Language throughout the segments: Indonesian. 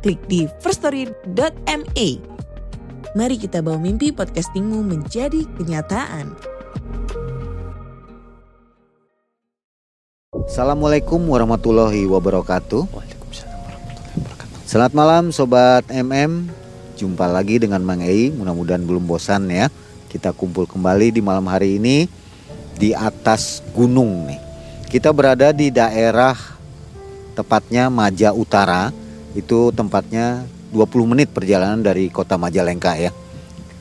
klik di firststory.me. Mari kita bawa mimpi podcastingmu menjadi kenyataan. Assalamualaikum warahmatullahi wabarakatuh. Waalaikumsalam warahmatullahi wabarakatuh. Selamat malam Sobat MM. Jumpa lagi dengan Mang Ei. Mudah-mudahan belum bosan ya. Kita kumpul kembali di malam hari ini di atas gunung nih. Kita berada di daerah tepatnya Maja Utara. Itu tempatnya 20 menit perjalanan dari kota Majalengka ya.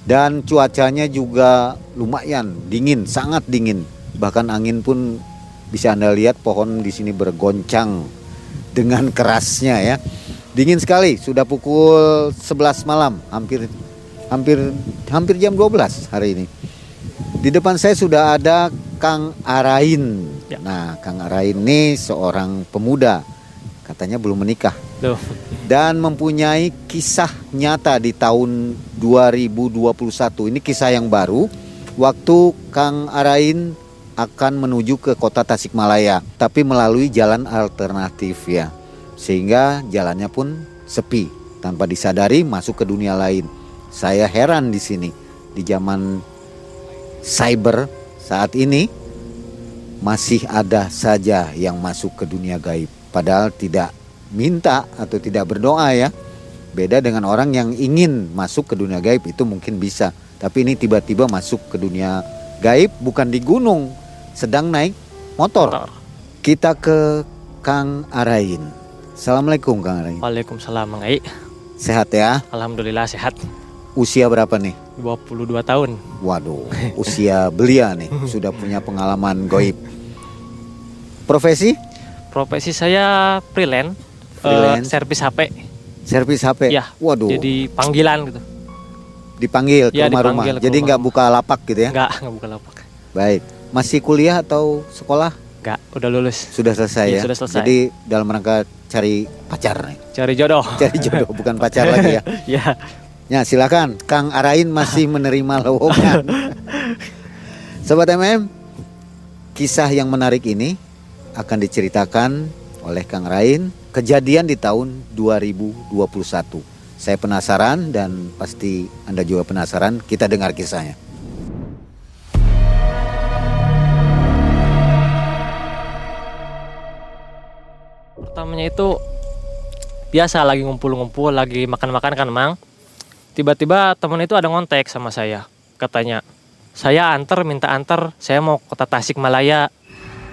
Dan cuacanya juga lumayan dingin, sangat dingin. Bahkan angin pun bisa Anda lihat pohon di sini bergoncang dengan kerasnya ya. Dingin sekali, sudah pukul 11 malam, hampir hampir hampir jam 12 hari ini. Di depan saya sudah ada Kang Arain. Ya. Nah, Kang Arain ini seorang pemuda, katanya belum menikah Loh, dan mempunyai kisah nyata di tahun 2021. Ini kisah yang baru. Waktu Kang Arain akan menuju ke kota Tasikmalaya, tapi melalui jalan alternatif ya. Sehingga jalannya pun sepi, tanpa disadari masuk ke dunia lain. Saya heran di sini di zaman cyber saat ini masih ada saja yang masuk ke dunia gaib padahal tidak minta atau tidak berdoa ya. Beda dengan orang yang ingin masuk ke dunia gaib itu mungkin bisa, tapi ini tiba-tiba masuk ke dunia gaib bukan di gunung, sedang naik motor. motor. Kita ke Kang Arain. Assalamualaikum Kang Arain. Waalaikumsalam Mang Ai. Sehat ya? Alhamdulillah sehat. Usia berapa nih? 22 tahun. Waduh, usia belia nih, sudah punya pengalaman goib. Profesi? Profesi saya freelance, eh, Freelance. servis HP. Servis HP. Iya, Waduh, Jadi panggilan gitu. dipanggil ke Iya, rumah-rumah. ke Jadi nggak buka lapak gitu ya? Enggak, enggak buka lapak. Baik. Masih kuliah atau sekolah? Enggak, udah lulus. Sudah selesai Iya, ya. sudah selesai. Jadi dalam rangka cari pacar nih. Cari jodoh. Cari jodoh bukan pacar lagi ya. ya, Ya, silakan Kang Arain masih menerima lowongan. Sobat MM, kisah yang menarik ini akan diceritakan oleh Kang Arain kejadian di tahun 2021. Saya penasaran dan pasti Anda juga penasaran. Kita dengar kisahnya. pertamanya itu biasa lagi ngumpul-ngumpul, lagi makan-makan kan, Mang. Tiba-tiba temen itu ada ngontek sama saya. Katanya, "Saya anter, minta anter, saya mau kota Tasikmalaya."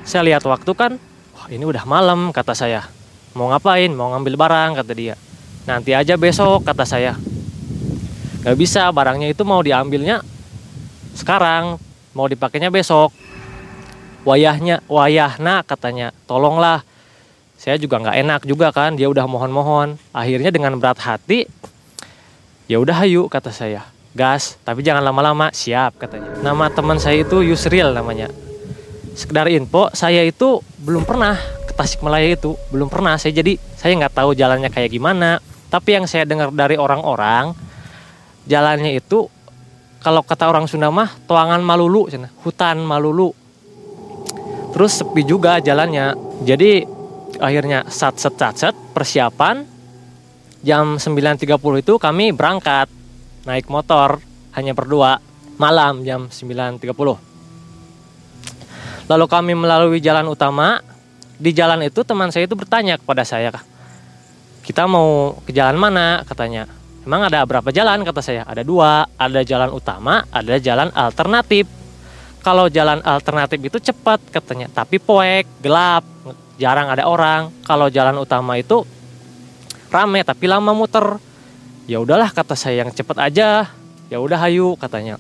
Saya lihat waktu kan, wah ini udah malam kata saya. Mau ngapain? Mau ngambil barang kata dia. Nanti aja besok kata saya. Gak bisa, barangnya itu mau diambilnya sekarang, mau dipakainya besok. Wayahnya, wayahna katanya, tolonglah. Saya juga nggak enak juga kan, dia udah mohon-mohon. Akhirnya dengan berat hati, ya udah hayu kata saya. Gas, tapi jangan lama-lama, siap katanya. Nama teman saya itu Yusril namanya sekedar info saya itu belum pernah ke Tasikmalaya itu. Belum pernah. Saya jadi saya nggak tahu jalannya kayak gimana. Tapi yang saya dengar dari orang-orang jalannya itu kalau kata orang Sunda mah toangan malulu hutan malulu. Terus sepi juga jalannya. Jadi akhirnya sat set sat set persiapan jam 9.30 itu kami berangkat naik motor hanya berdua malam jam 9.30 Lalu kami melalui jalan utama. Di jalan itu teman saya itu bertanya kepada saya, kita mau ke jalan mana? Katanya. Emang ada berapa jalan? Kata saya. Ada dua. Ada jalan utama, ada jalan alternatif. Kalau jalan alternatif itu cepat katanya, tapi poek, gelap, jarang ada orang. Kalau jalan utama itu rame tapi lama muter. Ya udahlah kata saya yang cepat aja. Ya udah hayu katanya.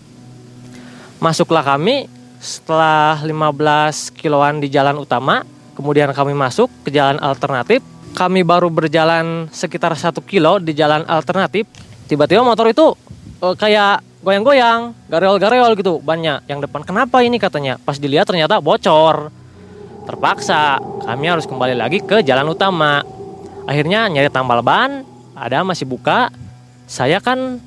Masuklah kami setelah 15 kiloan di jalan utama, kemudian kami masuk ke jalan alternatif. kami baru berjalan sekitar satu kilo di jalan alternatif. Tiba-tiba motor itu eh, kayak goyang-goyang gareol-gareol gitu banyak yang depan kenapa ini? katanya. Pas dilihat ternyata bocor. Terpaksa kami harus kembali lagi ke jalan utama. Akhirnya nyari tambal ban ada masih buka. Saya kan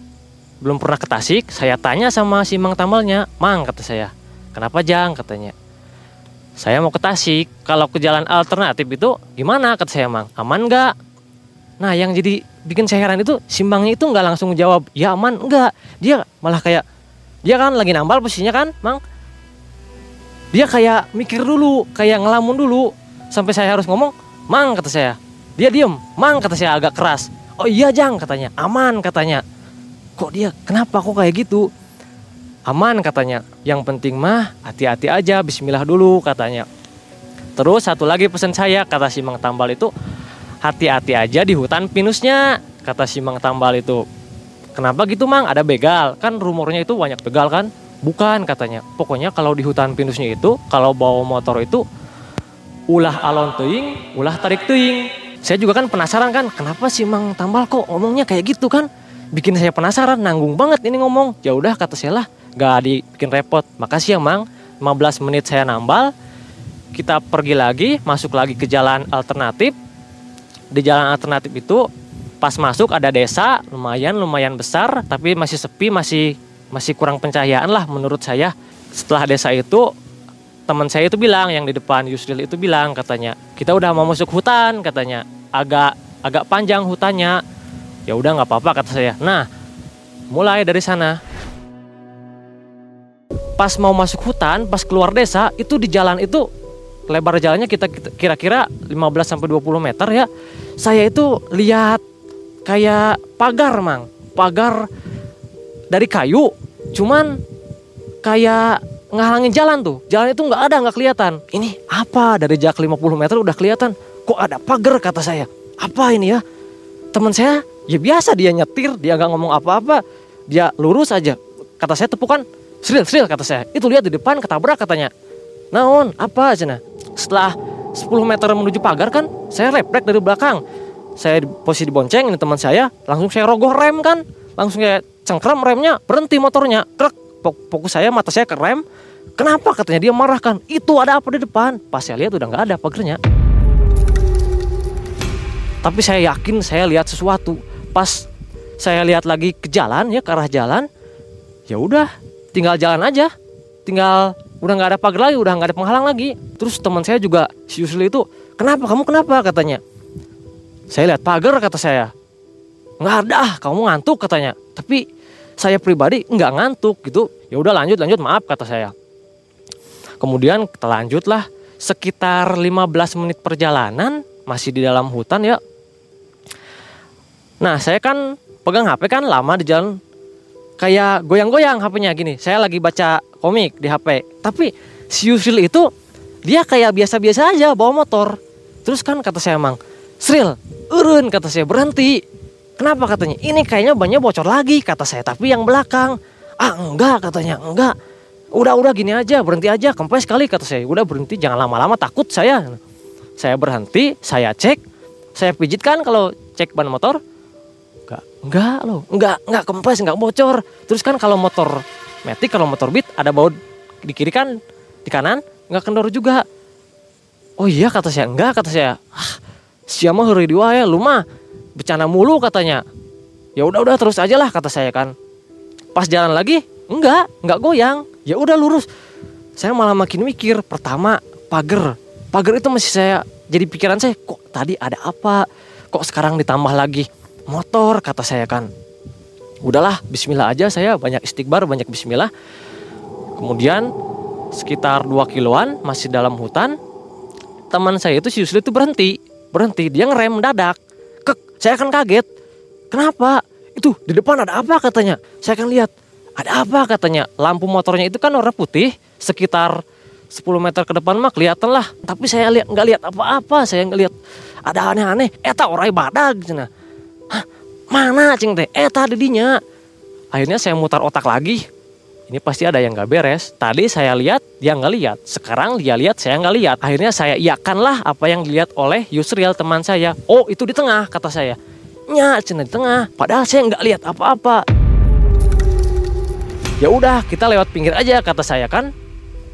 belum pernah ke Tasik saya tanya sama si Mang Tambalnya. Mang kata saya kenapa Jang? Katanya. Saya mau ke Tasik. Kalau ke jalan alternatif itu gimana? Kata saya Mang. Aman nggak? Nah yang jadi bikin saya heran itu si Mangnya itu nggak langsung jawab ya aman enggak dia malah kayak dia kan lagi nambal posisinya kan Mang? Dia kayak mikir dulu kayak ngelamun dulu sampai saya harus ngomong Mang kata saya. Dia diem Mang kata saya agak keras. Oh iya Jang katanya. Aman katanya. Kok dia kenapa kok kayak gitu aman katanya. Yang penting mah hati-hati aja Bismillah dulu katanya. Terus satu lagi pesan saya kata si Mang Tambal itu hati-hati aja di hutan pinusnya kata si Mang Tambal itu. Kenapa gitu Mang? Ada begal. Kan rumornya itu banyak begal kan? Bukan katanya. Pokoknya kalau di hutan pinusnya itu kalau bawa motor itu ulah alon teing ulah tarik teing saya juga kan penasaran kan? Kenapa si Mang Tambal kok ngomongnya kayak gitu kan? Bikin saya penasaran nanggung banget ini ngomong. Ya udah kata saya lah gak dibikin repot. Makasih ya mang. 15 menit saya nambal. Kita pergi lagi masuk lagi ke jalan alternatif. Di jalan alternatif itu pas masuk ada desa lumayan lumayan besar tapi masih sepi masih masih kurang pencahayaan lah menurut saya. Setelah desa itu teman saya itu bilang yang di depan Yusril itu bilang katanya kita udah mau masuk hutan katanya. Agak agak panjang hutannya. Ya udah nggak apa-apa kata saya. Nah mulai dari sana pas mau masuk hutan pas keluar desa itu di jalan itu lebar jalannya kita kira-kira 15 sampai 20 meter ya saya itu lihat kayak pagar mang. Pagar dari kayu cuman kayak ngalangin jalan tuh. Jalan itu nggak ada nggak kelihatan. Ini apa? Dari jarak 50 meter udah kelihatan. Kok ada pagar kata saya. Apa ini ya? Teman saya ya biasa dia nyetir dia nggak ngomong apa-apa. Dia lurus aja. Kata saya tepukan Sril, Sril kata saya. Itu lihat di depan ketabrak katanya. Naon apa cina setelah 10 meter menuju pagar kan saya refleks dari belakang. Saya di posisi bonceng ini teman saya langsung saya rogoh rem kan. Langsung kayak cengkram remnya berhenti motornya krek. Fokus saya mata saya ke rem. Kenapa? Katanya dia marah kan. Itu ada apa di depan? Pas saya lihat udah nggak ada pagarnya tapi saya yakin saya lihat sesuatu. Pas saya lihat lagi ke jalan ya ke arah jalan ya udah tinggal jalan aja. Tinggal udah nggak ada pagar lagi udah nggak ada penghalang lagi. Terus teman saya juga si Yusli itu kenapa? Kamu kenapa? katanya. Saya lihat pagar kata saya. Nggak ada ah, kamu ngantuk katanya. Tapi saya pribadi nggak ngantuk gitu. Ya udah lanjut lanjut maaf kata saya. Kemudian kita lanjutlah. Sekitar 15 menit perjalanan masih di dalam hutan ya. Nah saya kan pegang HP kan lama di jalan kayak goyang-goyang HP-nya gini. Saya lagi baca komik di HP. Tapi si Yusril itu dia kayak biasa-biasa aja bawa motor. Terus kan kata saya emang, Sril, urun kata saya berhenti. Kenapa katanya? Ini kayaknya banyak bocor lagi kata saya. Tapi yang belakang, ah enggak katanya, enggak. Udah-udah gini aja, berhenti aja, kempes sekali kata saya. Udah berhenti, jangan lama-lama takut saya. Saya berhenti, saya cek, saya pijit kan kalau cek ban motor, Enggak, loh, enggak, enggak kempes, enggak bocor. Terus kan kalau motor metik, kalau motor beat ada baut di kiri kan, di kanan enggak kendor juga. Oh iya kata saya, enggak kata saya. Ah, siapa hari di ya, lu mah bercanda mulu katanya. Ya udah udah terus aja lah kata saya kan. Pas jalan lagi, enggak, enggak goyang. Ya udah lurus. Saya malah makin mikir. Pertama, pagar. Pagar itu masih saya jadi pikiran saya, kok tadi ada apa? Kok sekarang ditambah lagi motor kata saya kan. Udahlah bismillah aja saya banyak istighbar banyak bismillah. Kemudian sekitar 2 kiloan masih dalam hutan teman saya itu si Yusli itu berhenti. Berhenti dia ngerem mendadak. Kek saya kan kaget. Kenapa? Itu di depan ada apa katanya? Saya kan lihat ada apa katanya? Lampu motornya itu kan warna putih. Sekitar 10 meter ke depan mah kelihatan lah. Tapi saya lihat nggak lihat apa-apa. Saya nggak lihat ada aneh-aneh. Eta orai badag cina Hah, mana cing teh? Eh tadi dinya. Akhirnya saya mutar otak lagi. ini pasti ada yang gak beres. Tadi saya lihat, dia nggak lihat. Sekarang dia lihat, saya nggak lihat. Akhirnya saya iakanlah apa yang dilihat oleh Yusril teman saya. Oh itu di tengah kata saya. Nya, cina di tengah. Padahal saya nggak lihat apa-apa. Ya udah, kita lewat pinggir aja kata saya kan.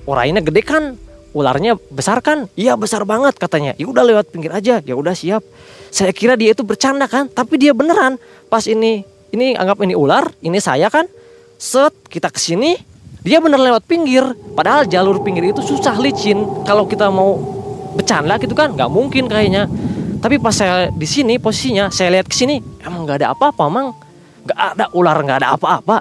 Orangnya gede kan, ularnya besar kan? Iya besar banget katanya. Ya udah lewat pinggir aja. Ya udah siap. Saya kira dia itu bercanda kan, tapi dia beneran. Pas ini, ini anggap ini ular, ini saya kan set kita ke sini dia bener lewat pinggir padahal jalur pinggir itu susah licin kalau kita mau bercanda gitu kan nggak mungkin kayaknya tapi pas saya di sini posisinya saya lihat ke sini emang nggak ada apa-apa mang nggak ada ular nggak ada apa-apa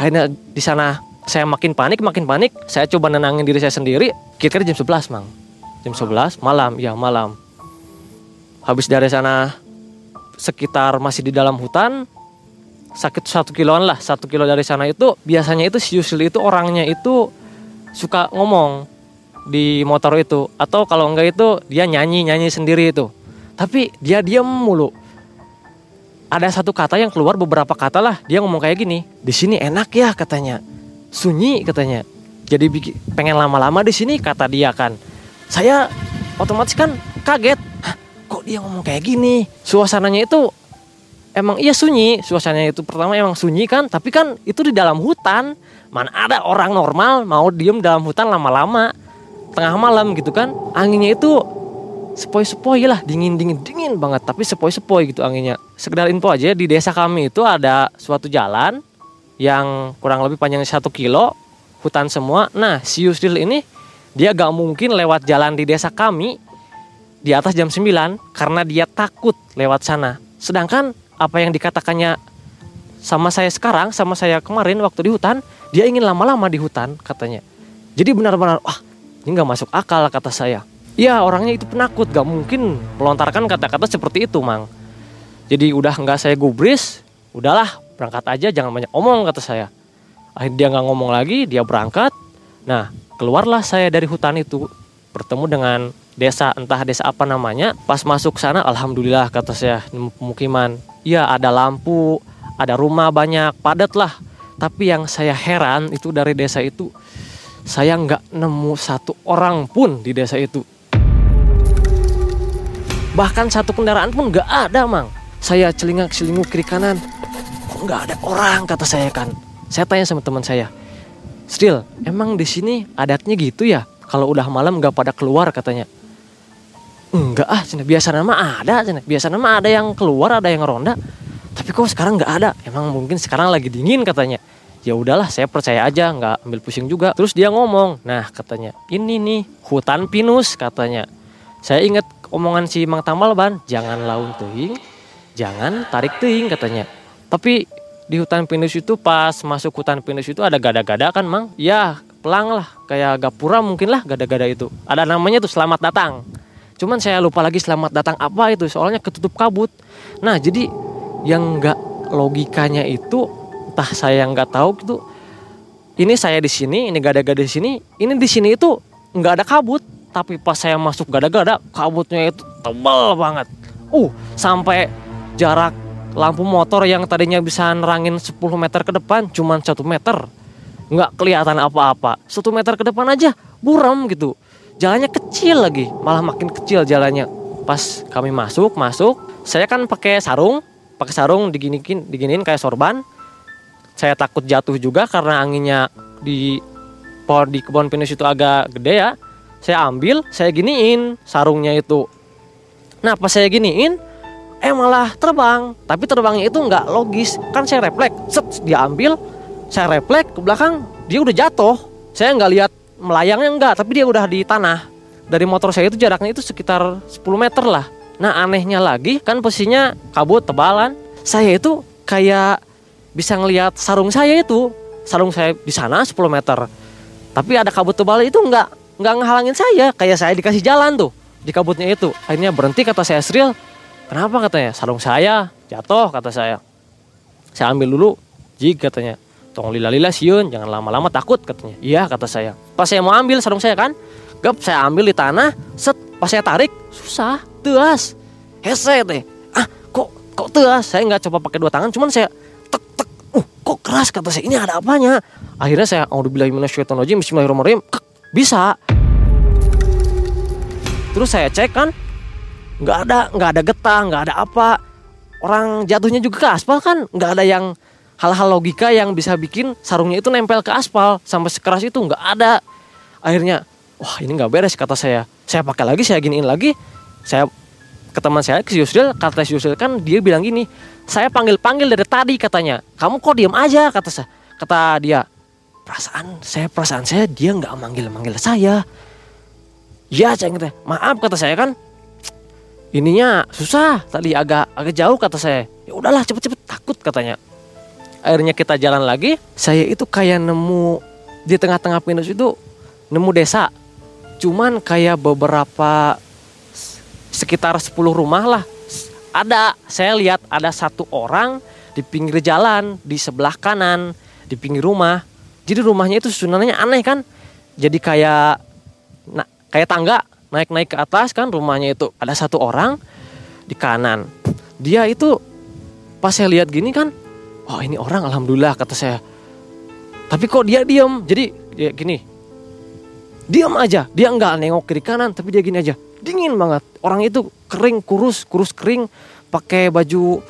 akhirnya di sana saya makin panik makin panik saya coba nenangin diri saya sendiri. Kira-kira jam 11 mang. Jam 11 malam ya malam. Habis dari sana sekitar masih di dalam hutan sakit satu kiloan lah satu kilo dari sana itu biasanya itu si Yusli itu orangnya itu suka ngomong di motor itu. Atau kalau enggak itu dia nyanyi nyanyi sendiri itu. Tapi dia diam mulu. Ada satu kata yang keluar beberapa kata lah dia ngomong kayak gini di sini enak ya katanya sunyi katanya. Jadi pengen lama-lama di sini kata dia kan. Saya otomatis kan kaget. Hah, kok dia ngomong kayak gini? Suasananya itu emang iya sunyi. Suasananya itu pertama emang sunyi kan tapi kan itu di dalam hutan. Mana ada orang normal mau diem dalam hutan lama-lama. Tengah malam gitu kan anginnya itu sepoi-sepoi lah dingin dingin dingin banget. Tapi sepoi-sepoi gitu anginnya. Sekedar info aja di desa kami itu ada suatu jalan yang kurang lebih panjangnya satu kilo hutan semua. Nah si Yusril ini dia gak mungkin lewat jalan di desa kami di atas jam 9 karena dia takut lewat sana. Sedangkan apa yang dikatakannya sama saya sekarang sama saya kemarin waktu di hutan dia ingin lama-lama di hutan katanya. Jadi benar-benar wah ini nggak masuk akal kata saya. Ya orangnya itu penakut gak mungkin melontarkan kata-kata seperti itu mang. Jadi udah nggak saya gubris udahlah berangkat aja jangan banyak omong kata saya. Akhirnya dia nggak ngomong lagi dia berangkat. Nah keluarlah saya dari hutan itu. Bertemu dengan desa entah desa apa namanya. Pas masuk sana alhamdulillah kata saya pemukiman ya ada lampu ada rumah banyak padat lah. Tapi yang saya heran itu dari desa itu saya nggak nemu satu orang pun di desa itu. Bahkan satu kendaraan pun nggak ada mang. Saya celingak celinguk kiri kanan nggak ada orang kata saya kan. Saya tanya sama teman saya Still emang di sini adatnya gitu ya? Kalau udah malam nggak pada keluar katanya. Enggak ah cina. Biasa nama ada cina. Biasa nama ada yang keluar ada yang ronda. Tapi kok sekarang nggak ada? Emang mungkin sekarang lagi dingin katanya. Ya udahlah saya percaya aja nggak ambil pusing juga. Terus dia ngomong nah katanya ini nih hutan pinus katanya. Saya ingat omongan si Mang Tamal ban. Jangan laun tuing jangan tarik tuing katanya tapi di hutan pinus itu pas masuk hutan pinus itu ada gada-gada kan mang ya pelang lah kayak gapura mungkin lah gada-gada itu ada namanya tuh selamat datang Cuman saya lupa lagi selamat datang apa itu soalnya ketutup kabut. Nah jadi yang nggak logikanya itu entah saya nggak tahu gitu. Ini saya di sini, ini gada-gada di sini, ini di sini itu nggak ada kabut. Tapi pas saya masuk gada-gada, kabutnya itu tebal banget. Uh, sampai jarak lampu motor yang tadinya bisa nerangin 10 meter ke depan cuman satu meter. Nggak kelihatan apa-apa. Satu meter ke depan aja buram gitu. Jalannya kecil lagi malah makin kecil jalannya. Pas kami masuk masuk saya kan pakai sarung pakai sarung diginiin diginiin kayak sorban. Saya takut jatuh juga karena anginnya di pohon di kebun pinus itu agak gede ya. Saya ambil saya giniin sarungnya itu. Nah pas saya giniin eh malah terbang. Tapi terbangnya itu nggak logis. Kan saya refleks. Set dia ambil. Saya refleks ke belakang. Dia udah jatuh. Saya nggak lihat melayangnya enggak tapi dia udah di tanah. Dari motor saya itu jaraknya itu sekitar 10 meter lah. Nah anehnya lagi kan posisinya kabut tebalan. Saya itu kayak bisa ngelihat sarung saya itu. Sarung saya di sana 10 meter. Tapi ada kabut tebal itu enggak enggak ngehalangin saya. Kayak saya dikasih jalan tuh di kabutnya itu. Akhirnya berhenti kata saya Sril kenapa? Katanya sarung saya jatuh kata saya. Saya ambil dulu jig katanya. Tong lila-lila siun jangan lama-lama takut katanya. Iya kata saya. Pas saya mau ambil sarung saya kan gap saya ambil di tanah set pas saya tarik susah teas. Hese teh. Ah kok kok teas? Saya nggak coba pakai dua tangan cuman saya tek tek. Uh kok keras kata saya. Ini ada apanya? Akhirnya saya Bismillahirrahmanirrahim. Kek, bisa. Terus saya cek kan nggak ada nggak ada getah nggak ada apa. Orang jatuhnya juga ke aspal kan? Nggak ada yang hal-hal logika yang bisa bikin sarungnya itu nempel ke aspal. Sampai sekeras itu nggak ada. Akhirnya wah ini nggak beres kata saya. Saya pakai lagi saya giniin lagi. Saya ke teman saya ke Yusril kata Yusril kan dia bilang gini saya panggil panggil dari tadi katanya. Kamu kok diam aja? kata saya kata dia. Perasaan saya perasaan saya dia nggak manggil manggil saya. Ya saya maaf kata saya kan ininya susah. Tadi agak agak jauh kata saya. Ya udahlah cepet-cepet. Takut katanya. Akhirnya kita jalan lagi. Saya itu kayak nemu di tengah-tengah pinus itu nemu desa. Cuman kayak beberapa sekitar 10 rumah lah. Ada saya lihat ada satu orang di pinggir jalan di sebelah kanan di pinggir rumah. Jadi rumahnya itu sunannya aneh kan? Jadi kayak nah, kayak tangga naik-naik ke atas kan rumahnya itu ada satu orang di kanan. Dia itu pas saya lihat gini kan oh ini orang alhamdulillah kata saya. Tapi kok dia diam jadi ya gini diam aja dia nggak nengok kiri kanan tapi dia gini aja. Dingin banget. Orang itu kering kurus kurus kering pakai baju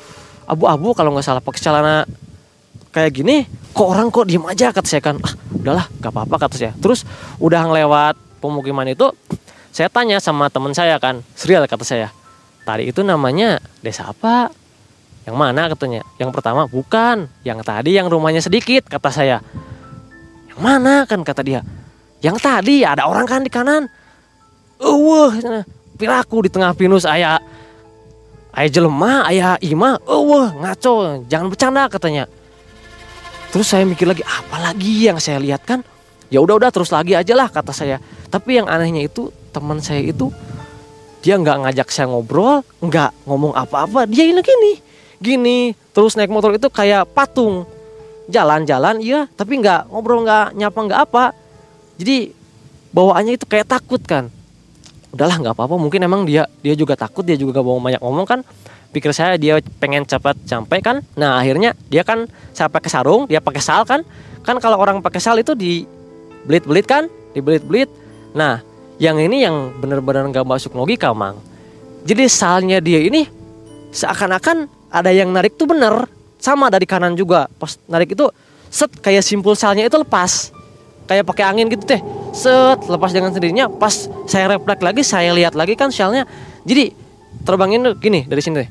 abu-abu kalau nggak salah pakai celana kayak gini. Kok orang kok diem aja? kata saya kan. Ah udahlah nggak apa-apa kata saya. Terus udah ngelewat pemukiman itu saya tanya sama teman saya kan, Sriel kata saya. Tadi itu namanya desa apa? Yang mana katanya? Yang pertama bukan, yang tadi yang rumahnya sedikit kata saya. Yang mana kan kata dia? Yang tadi ada orang kan di kanan. Eueuh, piraku di tengah pinus ayah ayah jelema, ayah ima, eueuh ngaco, jangan bercanda katanya. Terus saya mikir lagi, apa lagi yang saya lihat kan? Ya udah udah terus lagi aja lah kata saya. Tapi yang anehnya itu teman saya itu dia nggak ngajak saya ngobrol, nggak ngomong apa-apa, dia ini gini, gini, terus naik motor itu kayak patung, jalan-jalan, iya, tapi nggak ngobrol, nggak nyapa, nggak apa, jadi bawaannya itu kayak takut kan, udahlah nggak apa-apa, mungkin emang dia dia juga takut, dia juga gak mau banyak ngomong kan, pikir saya dia pengen cepat sampai kan, nah akhirnya dia kan saya pakai sarung, dia pakai sal kan, kan kalau orang pakai sal itu di belit-belit kan, di belit-belit, nah yang ini yang benar-benar nggak masuk logika mang. Jadi salnya dia ini seakan-akan ada yang narik tuh bener sama dari kanan juga. Pas narik itu set kayak simpul salnya itu lepas. Kayak pakai angin gitu teh. Set lepas dengan sendirinya. Pas saya refleks lagi saya lihat lagi kan salnya jadi terbangin gini dari sini teh.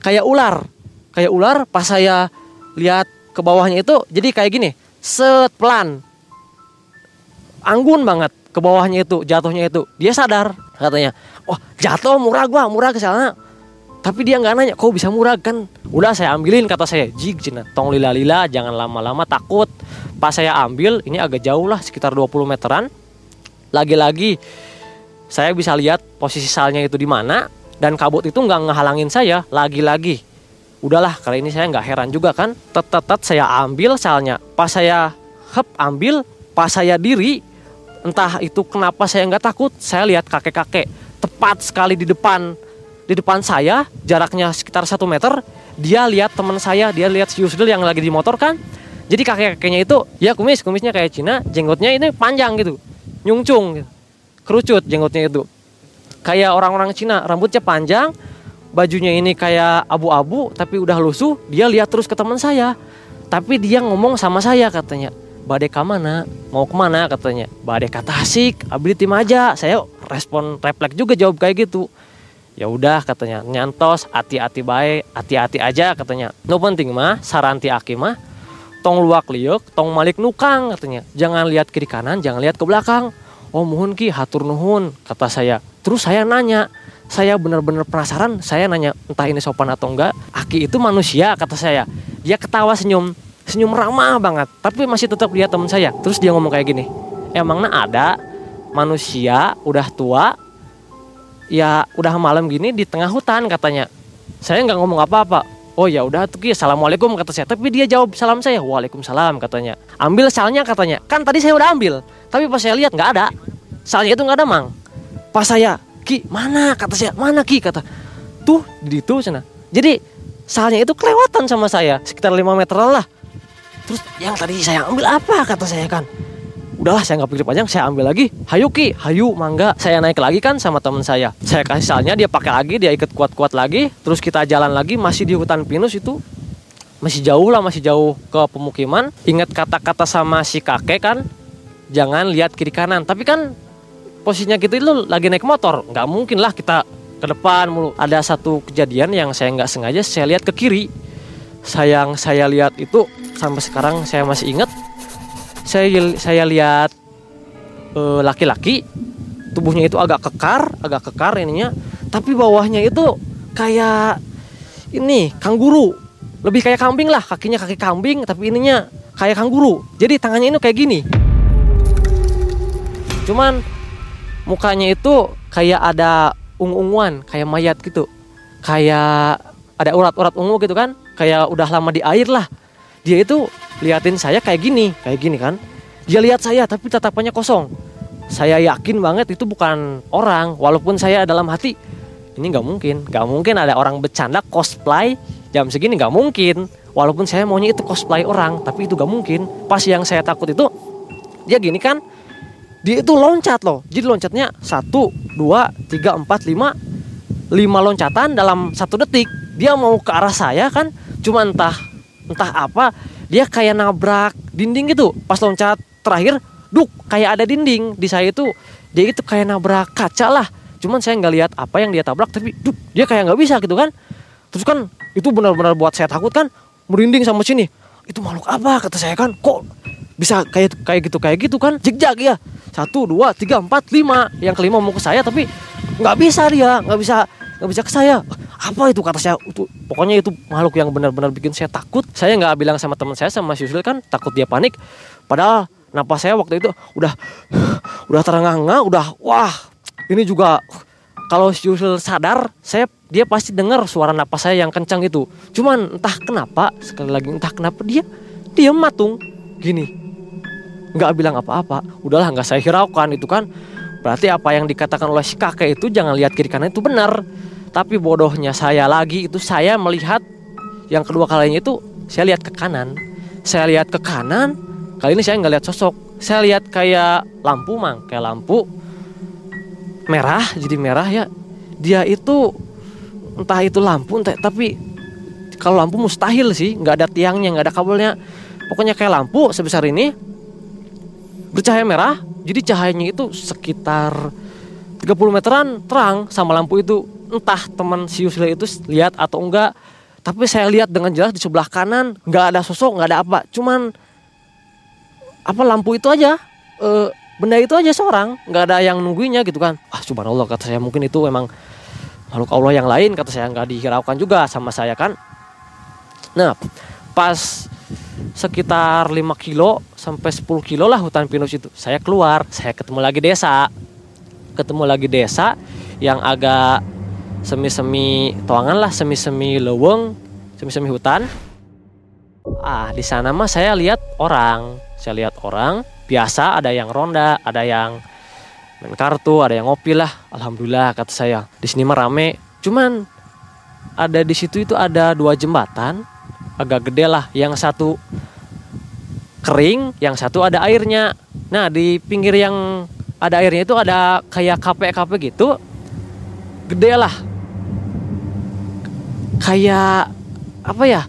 Kayak ular. Kayak ular pas saya lihat ke bawahnya itu jadi kayak gini. Set pelan anggun banget ke bawahnya itu jatuhnya itu. Dia sadar katanya wah jatuh murah gua murah ke sana. Tapi dia nggak nanya kok bisa murah? Kan udah saya ambilin kata saya. Jig cina tong lila lila jangan lama-lama takut. Pas saya ambil ini agak jauh lah sekitar 20 meteran. Lagi-lagi saya bisa lihat posisi salnya itu di mana dan kabut itu nggak ngehalangin saya. Lagi-lagi udahlah kali ini saya nggak heran juga kan. Tet saya ambil salnya. Pas saya hep ambil pas saya diri entah itu kenapa saya nggak takut. Saya lihat kakek-kakek tepat sekali di depan. Di depan saya jaraknya sekitar satu meter dia lihat teman saya dia lihat si Yusril yang lagi di motor kan. Jadi kakek-kakeknya itu ya kumis kumisnya kayak Cina jenggotnya ini panjang gitu. Nyungcung gitu. kerucut jenggotnya itu. Kayak orang-orang Cina rambutnya panjang bajunya ini kayak abu-abu tapi udah lusuh dia lihat terus ke teman saya. Tapi dia ngomong sama saya katanya badai mana? Mau ke mana katanya. Badai ke Tasik. Abdi tim aja. Saya respon refleks juga jawab kayak gitu. Ya udah katanya. Nyantos hati-hati baik. Hati-hati aja katanya. No penting mah saranti aki mah. Tong luak liuk tong malik nukang katanya. Jangan lihat kiri kanan jangan lihat ke belakang. Oh mohon ki hatur nuhun kata saya. Terus saya nanya. Saya benar-benar penasaran saya nanya entah ini sopan atau enggak. Aki itu manusia kata saya. Dia ketawa senyum senyum ramah banget. Tapi masih tetap lihat teman saya. Terus dia ngomong kayak gini emangnya ada manusia udah tua ya udah malam gini di tengah hutan katanya. Saya nggak ngomong apa-apa. Oh ya udah tuh assalamualaikum kata saya. Tapi dia jawab salam saya. Waalaikumsalam katanya. Ambil salnya katanya. Kan tadi saya udah ambil tapi pas saya lihat nggak ada. Salnya itu nggak ada mang. Pas saya ki mana? kata saya. Mana ki? kata. Tuh di situ sana. Jadi salnya itu kelewatan sama saya. Sekitar 5 meter lah terus yang tadi saya ambil apa kata saya kan? Udahlah saya nggak pikir panjang saya ambil lagi. Hayu ki. Hayu mangga. Saya naik lagi kan sama teman saya. Saya kasih salnya dia pakai lagi dia ikut kuat-kuat lagi. Terus kita jalan lagi masih di hutan pinus itu. Masih jauh lah masih jauh ke pemukiman. Ingat kata-kata sama si kakek kan? Jangan lihat kiri kanan. Tapi kan posisinya gitu itu lagi naik motor. Nggak mungkin lah kita ke depan mulu. Ada satu kejadian yang saya nggak sengaja saya lihat ke kiri sayang saya lihat itu sampai sekarang saya masih ingat. Saya saya lihat eh, laki-laki tubuhnya itu agak kekar agak kekar ininya. Tapi bawahnya itu kayak ini kangguru. Lebih kayak kambing lah kakinya kaki kambing tapi ininya kayak kangguru. Jadi tangannya ini kayak gini. Cuman mukanya itu kayak ada ungu-unguan kayak mayat gitu. Kayak ada urat-urat ungu gitu kan kayak udah lama di air lah. Dia itu liatin saya kayak gini kayak gini kan. Dia lihat saya tapi tatapannya kosong. Saya yakin banget itu bukan orang walaupun saya dalam hati ini nggak mungkin nggak mungkin ada orang bercanda cosplay jam segini nggak mungkin. Walaupun saya maunya itu cosplay orang tapi itu nggak mungkin. Pas yang saya takut itu dia gini kan dia itu loncat loh. Jadi loncatnya satu dua tiga empat lima lima loncatan dalam satu detik dia mau ke arah saya kan cuma entah entah apa dia kayak nabrak dinding gitu. Pas loncat terakhir duk kayak ada dinding di saya itu. Dia itu kayak nabrak kaca lah. Cuman saya nggak lihat apa yang dia tabrak tapi duk dia kayak nggak bisa gitu kan. Terus kan itu benar-benar buat saya takut kan. Merinding sama sini. Itu makhluk apa kata saya kan. Kok bisa kayak kayak gitu kayak gitu kan? Jegjak ya satu dua tiga empat lima. Yang kelima mau ke saya tapi nggak bisa dia. Nggak bisa nggak bisa ke saya. Apa itu kata saya? Itu pokoknya itu makhluk yang benar-benar bikin saya takut. Saya nggak bilang sama teman saya sama Yusul kan takut dia panik. Padahal napas saya waktu itu udah udah terengah-engah udah wah ini juga kalau Yusul sadar saya dia pasti dengar suara napas saya yang kencang itu. Cuman entah kenapa sekali lagi entah kenapa dia dia matung. Gini nggak bilang apa-apa. Udahlah nggak saya hiraukan itu kan. Berarti apa yang dikatakan oleh si kakek itu jangan lihat kiri kanan itu benar tapi bodohnya saya lagi itu saya melihat yang kedua kalinya itu saya lihat ke kanan. Saya lihat ke kanan, kali ini saya nggak lihat sosok. Saya lihat kayak lampu mang, kayak lampu merah jadi merah ya. Dia itu entah itu lampu entah tapi kalau lampu mustahil sih, nggak ada tiangnya, nggak ada kabelnya. Pokoknya kayak lampu sebesar ini bercahaya merah. Jadi cahayanya itu sekitar 30 meteran terang sama lampu itu entah teman si Yusril itu lihat atau enggak tapi saya lihat dengan jelas di sebelah kanan nggak ada sosok nggak ada apa cuman apa lampu itu aja e, benda itu aja seorang nggak ada yang nungguinya gitu kan. Ah subhanallah kata saya mungkin itu memang makhluk Allah yang lain kata saya nggak dihiraukan juga sama saya kan. Nah pas sekitar 5 kilo sampai 10 kilo lah hutan pinus itu saya keluar saya ketemu lagi desa. Ketemu lagi desa yang agak semi-semi toangan lah, semi-semi leweng, semi-semi hutan. Ah, di sana mah saya lihat orang, saya lihat orang biasa ada yang ronda, ada yang main kartu, ada yang ngopi lah. Alhamdulillah kata saya. Di sini mah rame. Cuman ada di situ itu ada dua jembatan agak gede lah. Yang satu kering, yang satu ada airnya. Nah, di pinggir yang ada airnya itu ada kayak kafe-kafe gitu. Gede lah kayak apa ya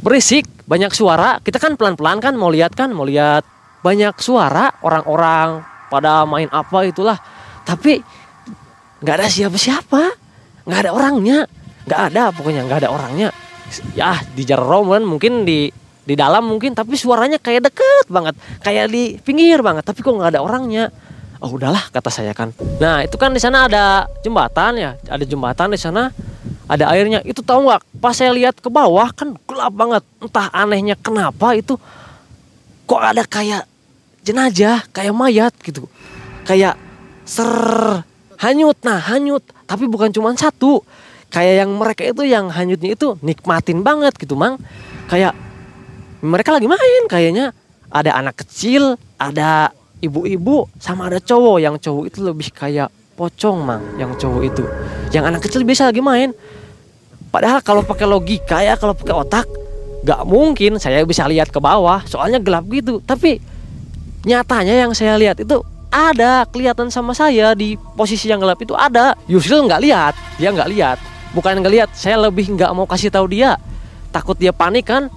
berisik banyak suara. Kita kan pelan-pelan kan mau lihat kan mau lihat. Banyak suara orang-orang pada main apa itulah. Tapi nggak ada siapa-siapa. Nggak ada orangnya. Nggak ada pokoknya nggak ada orangnya. Ya di kan mungkin di di dalam mungkin tapi suaranya kayak deket banget. Kayak di pinggir banget tapi kok nggak ada orangnya. Oh udahlah kata saya kan. Nah itu kan di sana ada jembatan ya. Ada jembatan di sana ada airnya. Itu tahu nggak? Pas saya lihat ke bawah kan gelap banget. Entah anehnya kenapa itu. Kok ada kayak jenazah kayak mayat gitu. Kayak ser hanyut. Nah hanyut. Tapi bukan cuma satu. Kayak yang mereka itu yang hanyutnya itu nikmatin banget gitu mang. Kayak mereka lagi main kayaknya. Ada anak kecil ada ibu-ibu sama ada cowok. Yang cowok itu lebih kayak pocong mang yang cowok itu. Yang anak kecil biasa lagi main Padahal kalau pakai logika ya, kalau pakai otak, Gak mungkin saya bisa lihat ke bawah, soalnya gelap gitu. Tapi nyatanya yang saya lihat itu ada kelihatan sama saya di posisi yang gelap itu ada. Yusril nggak lihat, dia nggak lihat. Bukan nggak lihat, saya lebih nggak mau kasih tahu dia. Takut dia panik kan.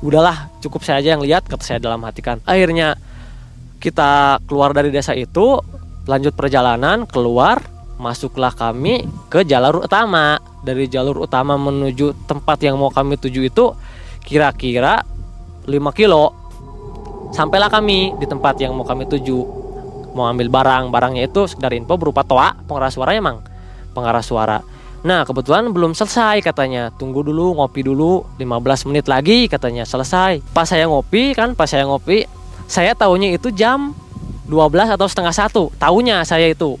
Udahlah, cukup saya aja yang lihat, kata saya dalam hati kan. Akhirnya kita keluar dari desa itu, lanjut perjalanan, keluar, masuklah kami ke jalur utama. Dari jalur utama menuju tempat yang mau kami tuju itu kira-kira 5 kilo. Sampailah kami di tempat yang mau kami tuju. Mau ambil barang barangnya itu sekedar info berupa toa pengeras suara emang pengeras suara. Nah kebetulan belum selesai katanya. Tunggu dulu ngopi dulu 15 menit lagi katanya selesai. Pas saya ngopi kan pas saya ngopi saya tahunya itu jam 12 atau setengah satu. Tahunya saya itu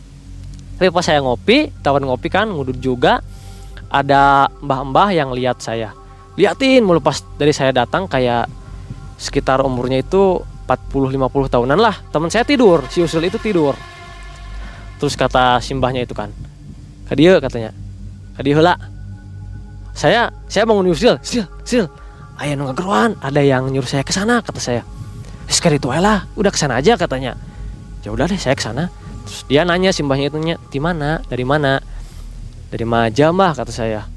tapi pas saya ngopi tawan ngopi kan ngudut juga ada mbah-mbah yang lihat saya. Liatin mulu pas dari saya datang kayak sekitar umurnya itu 40-50 tahunan lah. Teman saya tidur si usul itu tidur. Terus kata simbahnya itu kan ke dia katanya. Ke dia lah. Saya saya bangun usil sil sil ayah nunggu geruan ada yang nyuruh saya ke sana kata saya. Sekali itu lah udah ke sana aja katanya. Ya udah deh saya ke sana terus dia nanya simbahnya itu di mana? Dari mana? Dari Maja mbah kata saya.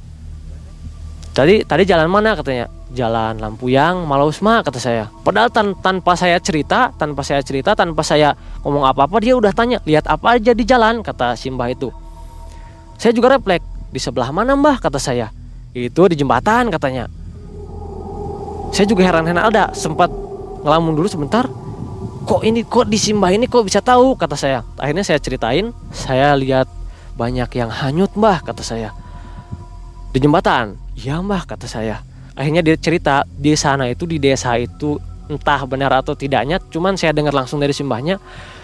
Tadi tadi jalan mana? katanya. Jalan Lampuyang Malausma kata saya. Padahal tan tanpa saya cerita tanpa saya cerita tanpa saya ngomong apa-apa dia udah tanya lihat apa aja di jalan? kata Simbah itu. Saya juga refleks di sebelah mana mbah? kata saya. Itu di jembatan katanya. Saya juga heran-heran ada sempat ngelamun dulu sebentar kok ini kok di Simbah ini kok bisa tahu? Kata saya. Akhirnya saya ceritain saya lihat banyak yang hanyut mbah kata saya. Di jembatan. Iya mbah kata saya. Akhirnya dia cerita di sana itu di desa itu entah benar atau tidaknya cuman saya dengar langsung dari simbahnya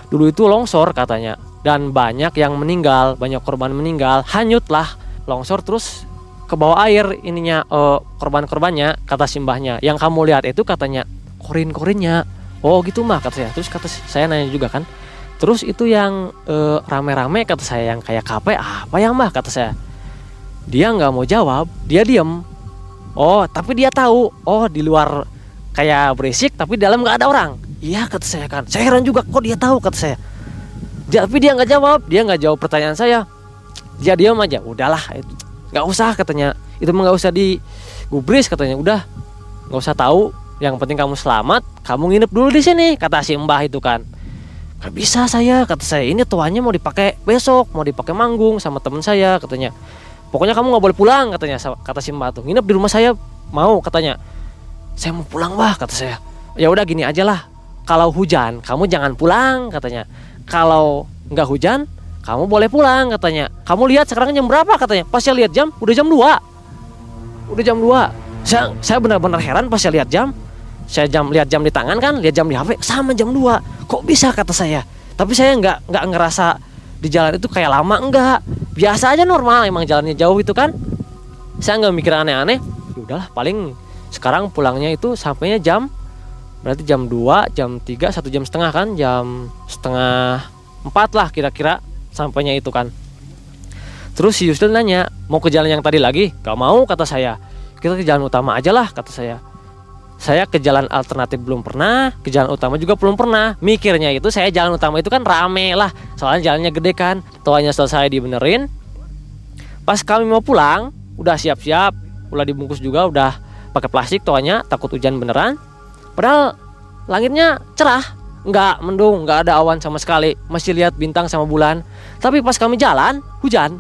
dulu itu longsor katanya. Dan banyak yang meninggal banyak korban meninggal hanyutlah longsor terus ke bawah air ininya uh, korban-korbannya kata simbahnya. Yang kamu lihat itu katanya korin-korinnya oh gitu mah kata saya terus kata saya nanya juga kan terus itu yang uh, rame-rame kata saya yang kayak kape apa yang mah kata saya dia nggak mau jawab dia diem Oh, tapi dia tahu. Oh, di luar kayak berisik, tapi di dalam nggak ada orang. Iya kata saya kan. Saya heran juga kok dia tahu kata saya. Tapi dia nggak jawab. Dia nggak jawab pertanyaan saya. Dia diam aja. Udahlah, nggak usah katanya. Itu mah nggak usah digubris katanya. Udah, nggak usah tahu. Yang penting kamu selamat. Kamu nginep dulu di sini. Kata si Mbah itu kan. Gak bisa saya, kata saya. Ini tuanya mau dipakai besok, mau dipakai manggung sama temen saya, katanya pokoknya kamu nggak boleh pulang katanya kata si mbak tuh nginep di rumah saya mau katanya saya mau pulang bah kata saya ya udah gini aja lah kalau hujan kamu jangan pulang katanya kalau nggak hujan kamu boleh pulang katanya kamu lihat sekarang jam berapa katanya pas saya lihat jam udah jam 2 udah jam 2 saya saya benar-benar heran pas saya lihat jam saya jam lihat jam di tangan kan lihat jam di HP sama jam 2 kok bisa kata saya? Tapi saya nggak nggak ngerasa di jalan itu kayak lama enggak biasa aja normal emang jalannya jauh itu kan. Saya nggak mikir aneh-aneh. Ya udahlah paling sekarang pulangnya itu sampainya jam berarti jam 2 jam 3 satu jam setengah kan jam setengah empat lah kira-kira sampainya itu kan. Terus si Yusril nanya mau ke jalan yang tadi lagi? Gak mau kata saya. Kita ke jalan utama aja lah kata saya saya ke jalan alternatif belum pernah, ke jalan utama juga belum pernah. Mikirnya itu saya jalan utama itu kan rame lah, soalnya jalannya gede kan. Toanya selesai dibenerin. Pas kami mau pulang, udah siap-siap, udah dibungkus juga, udah pakai plastik toanya, takut hujan beneran. Padahal langitnya cerah, nggak mendung, nggak ada awan sama sekali, masih lihat bintang sama bulan. Tapi pas kami jalan, hujan.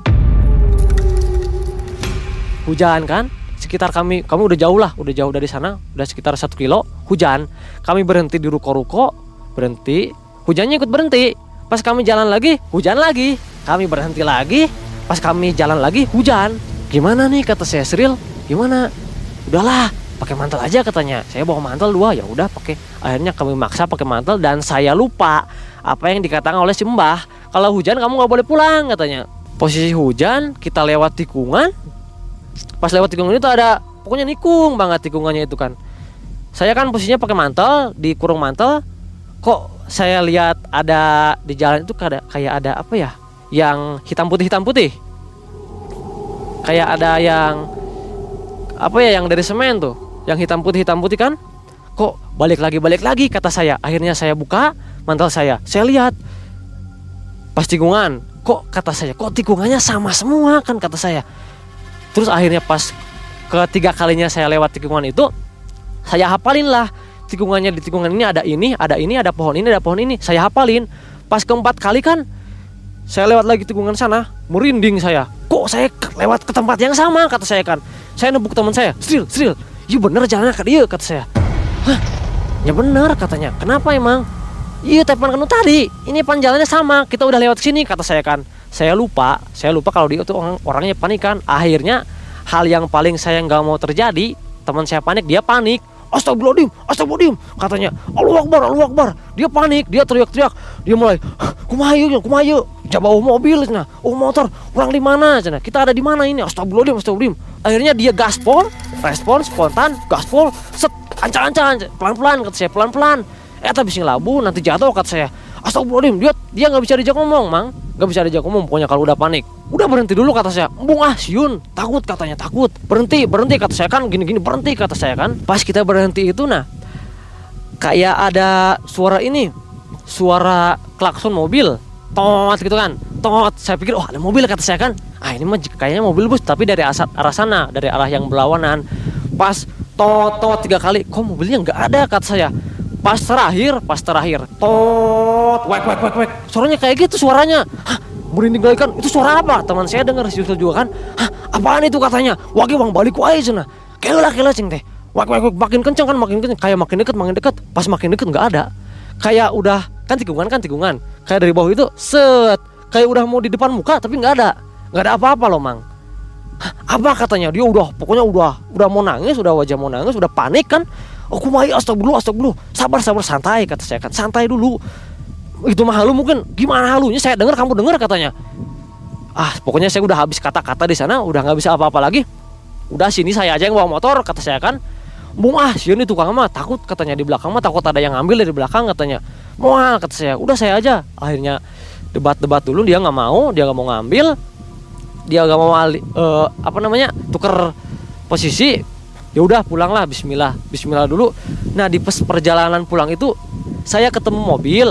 Hujan kan? Sekitar kami kami udah jauh lah udah jauh dari sana udah sekitar satu kilo hujan. Kami berhenti di ruko-ruko berhenti hujannya ikut berhenti. Pas kami jalan lagi hujan lagi. Kami berhenti lagi pas kami jalan lagi hujan. Gimana nih kata saya Sril? Gimana? Udahlah pakai mantel aja katanya. Saya bawa mantel dua ya udah pakai. Akhirnya kami maksa pakai mantel dan saya lupa apa yang dikatakan oleh si mbah kalau hujan kamu nggak boleh pulang katanya. Posisi hujan kita lewat tikungan pas lewat tikungan itu ada pokoknya nikung banget tikungannya itu kan. Saya kan posisinya pakai mantel di kurung mantel kok saya lihat ada di jalan itu kayak kayak ada apa ya yang hitam putih hitam putih. Kayak ada yang apa ya yang dari semen tuh yang hitam putih hitam putih kan. Kok balik lagi balik lagi kata saya. Akhirnya saya buka mantel saya. Saya lihat pas tikungan kok kata saya kok tikungannya sama semua kan kata saya terus akhirnya pas ketiga kalinya saya lewat tikungan itu saya hafalin lah tikungannya. Di tikungan ini ada ini ada ini ada pohon ini ada pohon ini. Saya hafalin pas keempat kali kan saya lewat lagi tikungan sana merinding saya. Kok saya lewat ke tempat yang sama? Kata saya kan. Saya nebuk teman saya Sril Sril iya bener jalannya ke dia kata saya. Hah? Ya bener katanya. Kenapa emang? Iya telepon kanu tadi. Ini pan jalannya sama. Kita udah lewat sini kata saya kan saya lupa saya lupa kalau dia itu orang, orangnya panik kan. Akhirnya hal yang paling saya nggak mau terjadi teman saya panik dia panik. Astagfirullahaladzim, astagfirullahaladzim. Katanya, Allah Akbar, Allah Akbar. Dia panik, dia teriak-teriak. Dia mulai, kumayu, kumayu. Jabau mobil, nah, oh motor, orang di mana? Cina. Kita ada di mana ini? Astagfirullahaladzim, astagfirullahaladzim. Akhirnya dia gaspol, respon spontan, gaspol, set, ancang-ancang, pelan-pelan, kata saya, pelan-pelan. Eh, tapi sing labu, nanti jatuh, kata saya Astagfirullahaladzim, dia dia nggak bisa diajak ngomong, mang nggak bisa diajak ngomong, pokoknya kalau udah panik Udah berhenti dulu kata saya. Embung ah siun, takut katanya, takut. Berhenti, berhenti kata saya kan gini-gini berhenti kata saya kan. Pas kita berhenti itu nah kayak ada suara ini. Suara klakson mobil. Tot gitu kan. Tot. Saya pikir oh ada mobil kata saya kan. Ah ini mah kayaknya mobil bus tapi dari asat arah sana, dari arah yang berlawanan. Pas tot tot tiga kali, kok mobilnya nggak ada kata saya. Pas terakhir, pas terakhir, tot, wek wek wek wek. Suaranya kayak gitu suaranya. Hah, merinding lagi kan itu suara apa? Teman saya dengar si juga kan. Hah, apaan itu katanya? Wagi bang balik wae cenah kela kela cing teh. Wak wak makin kenceng kan makin kenceng. Kayak makin deket makin deket. Pas makin deket nggak ada. Kayak udah kan tikungan kan tikungan. Kayak dari bawah itu set. Kayak udah mau di depan muka tapi nggak ada. Nggak ada apa-apa loh mang. Apa katanya? Dia udah pokoknya udah udah mau nangis udah wajah mau nangis udah panik kan oh kumai astagfirullah astagfirullah. Sabar sabar santai kata saya kan santai dulu. Itu mah halu mungkin. Gimana halunya? Saya dengar kamu dengar katanya. Ah pokoknya saya udah habis kata-kata di sana udah nggak bisa apa-apa lagi. Udah sini saya aja yang bawa motor kata saya kan. Bung ah sini tukang mah takut katanya di belakang mah takut ada yang ngambil dari belakang katanya. Mual kata saya udah saya aja. Akhirnya debat-debat dulu dia nggak mau dia nggak mau ngambil. Dia nggak mau uh, apa namanya tuker posisi ya udah pulanglah Bismillah. Bismillah dulu. Nah di perjalanan pulang itu saya ketemu mobil.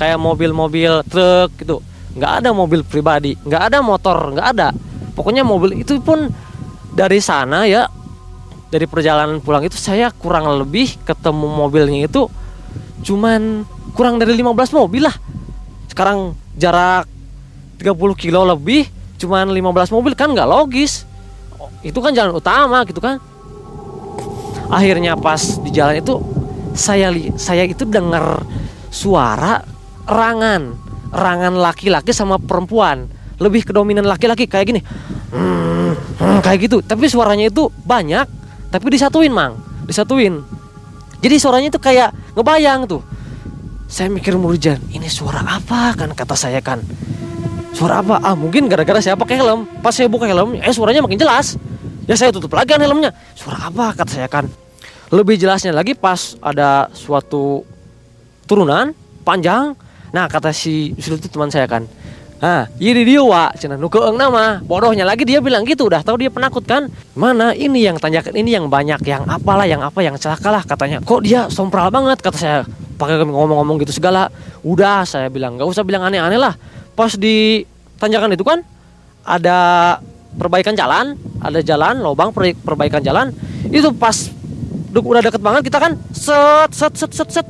Kayak mobil-mobil truk gitu. Nggak ada mobil pribadi nggak ada motor nggak ada. Pokoknya mobil itu pun dari sana ya dari perjalanan pulang itu saya kurang lebih ketemu mobilnya itu cuman kurang dari 15 mobil lah. Sekarang jarak 30 kilo lebih cuman 15 mobil kan nggak logis. Itu kan jalan utama gitu kan akhirnya pas di jalan itu saya saya itu dengar suara rangan rangan laki-laki sama perempuan. Lebih ke dominan laki-laki kayak gini. Hmm, kayak gitu. Tapi suaranya itu banyak tapi disatuin mang. Disatuin. Jadi suaranya itu kayak ngebayang tuh. Saya mikir Murjan ini suara apa? kan kata saya kan. Suara apa? Ah mungkin gara-gara saya pakai helm. Pas saya buka helm eh suaranya makin jelas ya saya tutup lagi kan helmnya suara apa kata saya kan lebih jelasnya lagi pas ada suatu turunan panjang Nah kata si Yusril itu teman saya kan Ah, iya dia wa, cina nu keeng nama. Bodohnya lagi dia bilang gitu, udah tahu dia penakut kan? Mana ini yang tanjakan ini yang banyak, yang apalah, yang apa, yang celakalah katanya. Kok dia sompral banget kata saya. Pakai ngomong-ngomong gitu segala. Udah saya bilang nggak usah bilang aneh-aneh lah. Pas di tanjakan itu kan ada perbaikan jalan, ada jalan, lobang perbaikan jalan. Itu pas udah deket banget kita kan set set set set set.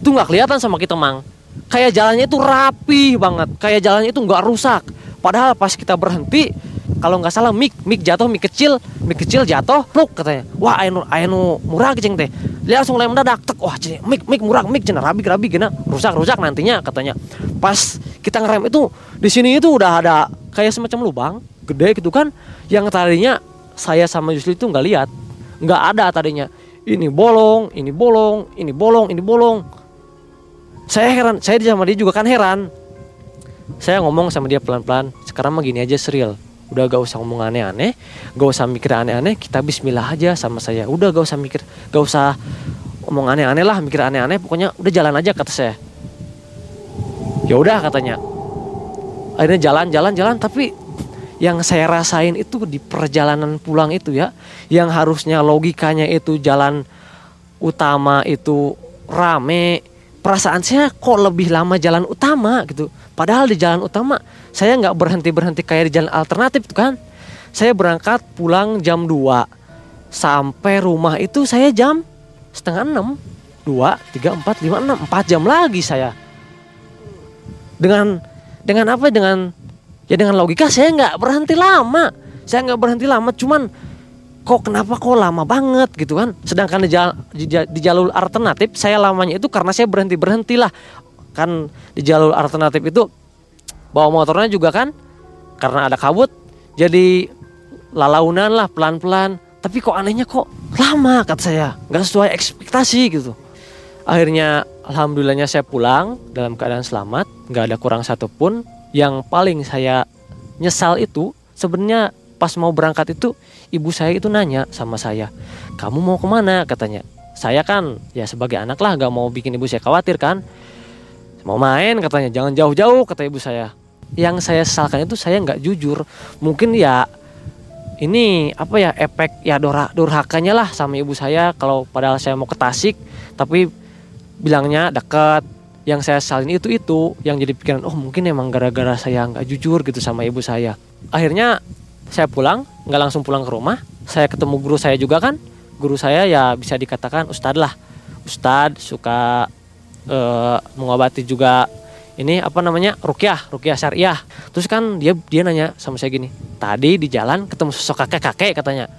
Itu nggak kelihatan sama kita mang. Kayak jalannya itu rapi banget kayak jalannya itu nggak rusak. Padahal pas kita berhenti kalau nggak salah mik mik jatuh mik kecil mik kecil jatuh pluk katanya. Wah ayo ayo murah kecing teh. Dia langsung lem mendadak tek wah cing mik mik murah mik cina rabi rabi gina rusak rusak nantinya katanya. Pas kita ngerem itu di sini itu udah ada kayak semacam lubang gede gitu kan yang tadinya saya sama Yusli itu nggak lihat. Nggak ada tadinya. Ini bolong ini bolong ini bolong ini bolong. Saya heran saya sama dia juga kan heran. Saya ngomong sama dia pelan-pelan sekarang mah gini aja serial udah gak usah ngomong aneh-aneh gak usah mikir aneh-aneh. Kita bismillah aja sama saya. Udah gak usah mikir gak usah ngomong aneh-aneh lah mikir aneh-aneh. Pokoknya udah jalan aja kata saya. Ya udah katanya. Akhirnya jalan jalan jalan. Tapi yang saya rasain itu di perjalanan pulang itu ya, yang harusnya logikanya itu jalan utama itu rame, perasaan saya kok lebih lama jalan utama gitu. Padahal di jalan utama saya nggak berhenti berhenti kayak di jalan alternatif tuh kan. Saya berangkat pulang jam 2 sampai rumah itu saya jam setengah enam dua tiga empat lima enam empat jam lagi saya dengan dengan apa dengan ya dengan logika saya nggak berhenti lama. Saya nggak berhenti lama cuman kok kenapa kok lama banget gitu kan? Sedangkan di, jal, di, di jalur alternatif saya lamanya itu karena saya berhenti berhentilah kan di jalur alternatif itu bawa motornya juga kan? Karena ada kabut jadi lalaunan lah pelan pelan tapi kok anehnya kok lama kata saya. Nggak sesuai ekspektasi gitu. Akhirnya alhamdulillahnya saya pulang dalam keadaan selamat. Nggak ada kurang satupun yang paling saya nyesal itu sebenarnya pas mau berangkat itu ibu saya itu nanya sama saya kamu mau ke mana? katanya. Saya kan ya sebagai anak lah nggak mau bikin ibu saya khawatir kan. Mau main? katanya. Jangan jauh-jauh kata ibu saya. Yang saya sesalkan itu saya nggak jujur. Mungkin ya ini apa ya efek ya dora durhakanya lah sama ibu saya kalau padahal saya mau ke Tasik tapi bilangnya dekat yang saya salin itu itu yang jadi pikiran oh mungkin emang gara-gara saya nggak jujur gitu sama ibu saya. Akhirnya saya pulang nggak langsung pulang ke rumah. Saya ketemu guru saya juga kan. Guru saya ya bisa dikatakan ustad lah. Ustad suka uh, mengobati juga ini apa namanya rukyah rukyah syariah. Terus kan dia dia nanya sama saya gini tadi di jalan ketemu sosok kakek kakek katanya.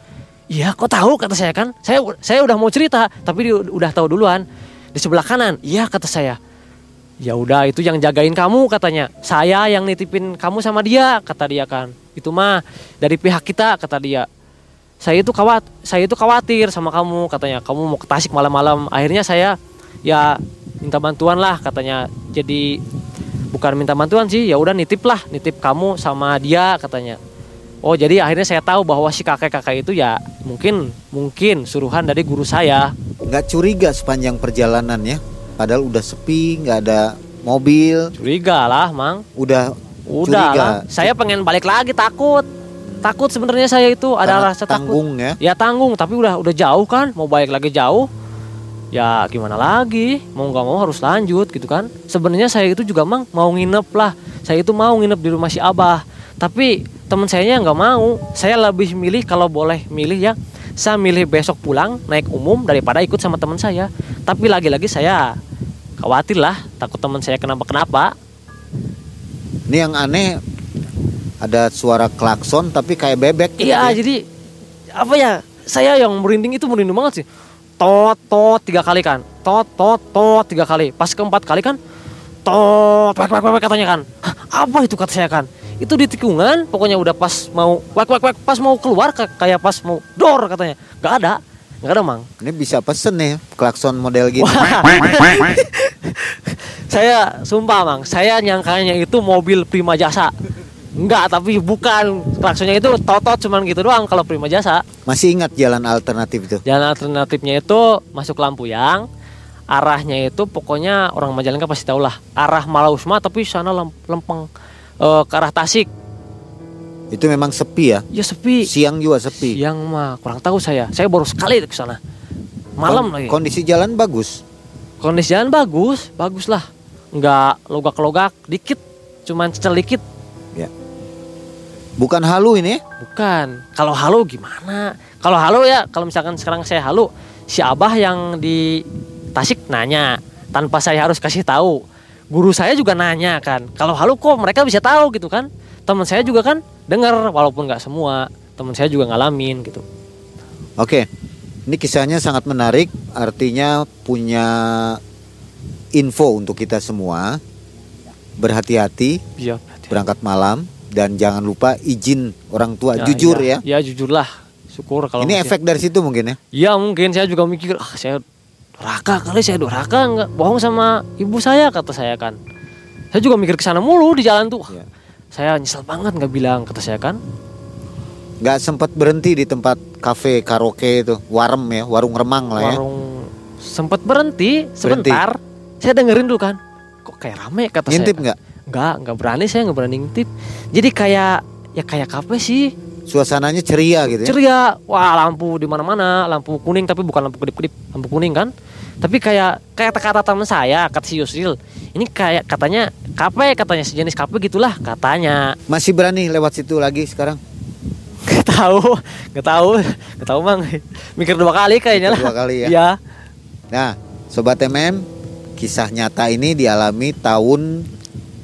Iya kok tahu? kata saya kan. Saya saya udah mau cerita tapi dia udah tahu duluan. Di sebelah kanan. Iya kata saya ya udah itu yang jagain kamu katanya. Saya yang nitipin kamu sama dia kata dia kan. Itu mah dari pihak kita kata dia. Saya itu kawat saya itu khawatir sama kamu katanya. Kamu mau ke Tasik malam-malam. Akhirnya saya ya minta bantuan lah katanya. Jadi bukan minta bantuan sih. Ya udah nitip lah. Nitip kamu sama dia katanya. Oh jadi akhirnya saya tahu bahwa si kakek kakek itu ya mungkin mungkin suruhan dari guru saya. Nggak curiga sepanjang perjalanan ya padahal udah sepi nggak ada mobil. Curiga lah mang. Udah udah curiga. lah. Saya pengen balik lagi takut. Takut sebenarnya saya itu ada Karena rasa tanggung takut ya. Ya tanggung tapi udah udah jauh kan. Mau balik lagi jauh. Ya gimana lagi? Mau nggak mau harus lanjut gitu kan. Sebenarnya saya itu juga mang mau nginep lah. Saya itu mau nginep di rumah si abah. Tapi teman saya nggak mau. Saya lebih milih kalau boleh milih ya saya milih besok pulang naik umum daripada ikut sama teman saya. Tapi lagi-lagi saya khawatir lah takut teman saya kenapa kenapa. Ini yang aneh ada suara klakson tapi kayak bebek. Gitu iya. ya. jadi apa ya saya yang merinding itu merinding banget sih. Tot tot tiga kali kan. Tot tot tot tiga kali. Pas keempat kali kan tot wek wek wek katanya kan. "Hah, apa itu kata saya kan? Itu di tikungan pokoknya udah pas mau wek wek wek pas mau keluar ka- kayak pas mau dor katanya. Nggak ada nggak ada mang ini bisa pesen nih klakson model Wah. saya sumpah mang saya nyangkanya itu mobil prima jasa Enggak, tapi bukan. Klaksonnya itu totot cuman gitu doang kalau prima jasa. masih ingat jalan alternatif itu Jalan alternatifnya itu masuk Lampuyang. Arahnya itu pokoknya orang Majalengka pasti tahu lah. Arah Malausma tapi sana lem- lempeng eh, ke arah Tasik. Itu memang sepi ya Ya sepi. siang juga sepi Yang mah kurang tahu saya. Saya baru sekali ke sana. Malam Kon- lagi. kondisi jalan bagus Kondisi jalan bagus, bagus lah. Enggak logak-logak dikit, cuman cecel dikit. bukan halu ini ya? Bukan. Kalau halo gimana? Kalau halo ya, kalau misalkan sekarang saya halo, si Abah yang di Tasik nanya tanpa saya harus kasih tahu. Guru saya juga nanya kan. Kalau halo kok mereka bisa tahu gitu kan? Teman saya juga kan dengar walaupun nggak semua. Teman saya juga ngalamin gitu. Oke, ini kisahnya sangat menarik, artinya punya info untuk kita semua. Berhati-hati Iya. berangkat malam dan jangan lupa izin orang tua Ya, jujur iya. ya. Ya jujurlah. Syukur kalau Ini masih- efek dari situ mungkin ya. Ya mungkin saya juga mikir, ah saya durhaka kali saya durhaka nggak bohong sama ibu saya kata saya kan. Saya juga mikir ke sana mulu di jalan tuh. Iya. Saya nyesel banget nggak bilang kata saya kan. Nggak sempat berhenti di tempat kafe karaoke itu, warem ya, warung remang lah ya. Warung sempet berhenti sebentar. Saya dengerin dulu kan. Kok kayak rame kata Ngintip saya. nggak? Nggak, nggak berani saya nggak berani ngintip. Jadi kayak ya kayak kafe sih Suasananya ceria gitu ya. ceria wah lampu di mana-mana lampu kuning tapi bukan lampu kedip-kedip lampu kuning kan tapi kayak kayak kata teman saya kata si Yusil ini kayak katanya kafe katanya sejenis kafe gitulah katanya Masih berani lewat situ lagi sekarang? Gak tahu, gak tahu, gak tahu mang. Mikir dua kali kayaknya lah. Dua kali ya. Iya. Nah, sobat MM, kisah nyata ini dialami tahun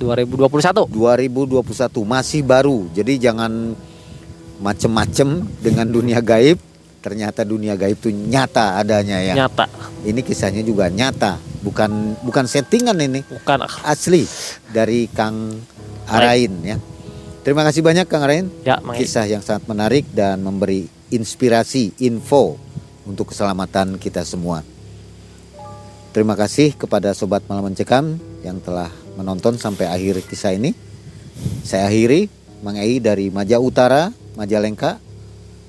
2021. 2021 masih baru. Jadi jangan macem-macem dengan dunia gaib. Ternyata dunia gaib itu nyata adanya ya. Nyata, Ini kisahnya juga nyata, bukan bukan settingan ini, bukan asli dari Kang Arain ya. Terima kasih banyak Kang Arain. ya mang. Kisah yang sangat menarik dan memberi inspirasi, info untuk keselamatan kita semua. Terima kasih kepada sobat malam mencekam yang telah menonton sampai akhir kisah ini. Saya akhiri Mang Ei dari Maja Utara, Majalengka.